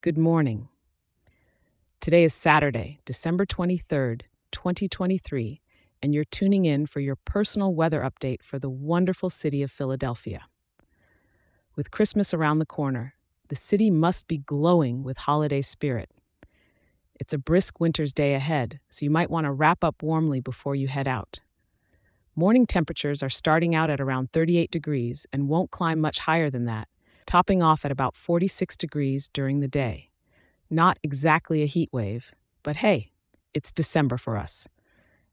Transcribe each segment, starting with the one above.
Good morning. Today is Saturday, December 23rd, 2023, and you're tuning in for your personal weather update for the wonderful city of Philadelphia. With Christmas around the corner, the city must be glowing with holiday spirit. It's a brisk winter's day ahead, so you might want to wrap up warmly before you head out. Morning temperatures are starting out at around 38 degrees and won't climb much higher than that, topping off at about 46 degrees during the day. Not exactly a heat wave, but hey, it's December for us.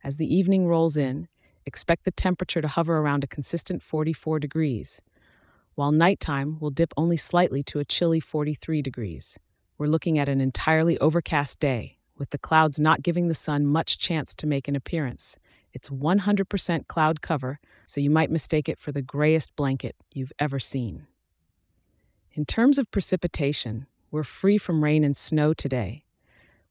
As the evening rolls in, expect the temperature to hover around a consistent 44 degrees, while nighttime will dip only slightly to a chilly 43 degrees. We're looking at an entirely overcast day, with the clouds not giving the sun much chance to make an appearance. It's 100% cloud cover, so you might mistake it for the grayest blanket you've ever seen. In terms of precipitation, we're free from rain and snow today,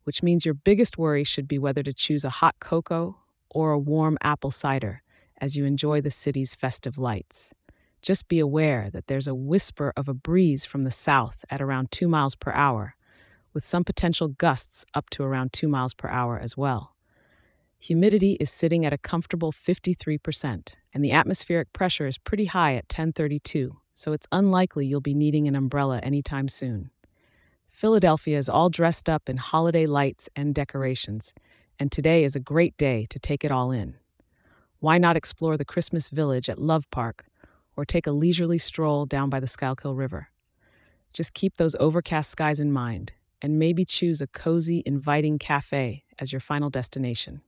which means your biggest worry should be whether to choose a hot cocoa or a warm apple cider as you enjoy the city's festive lights. Just be aware that there's a whisper of a breeze from the south at around 2 miles per hour, with some potential gusts up to around 2 miles per hour as well. Humidity is sitting at a comfortable 53%, and the atmospheric pressure is pretty high at 1032, so it's unlikely you'll be needing an umbrella anytime soon. Philadelphia is all dressed up in holiday lights and decorations, and today is a great day to take it all in. Why not explore the Christmas village at Love Park or take a leisurely stroll down by the Schuylkill River? Just keep those overcast skies in mind and maybe choose a cozy, inviting cafe as your final destination.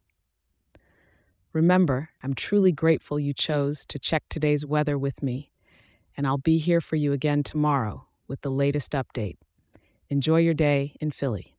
Remember, I'm truly grateful you chose to check today's weather with me, and I'll be here for you again tomorrow with the latest update. Enjoy your day in Philly.